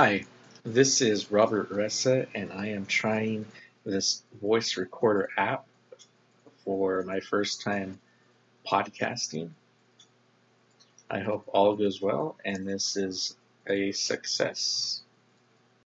Hi, this is Robert Ressa, and I am trying this voice recorder app for my first time podcasting. I hope all goes well and this is a success.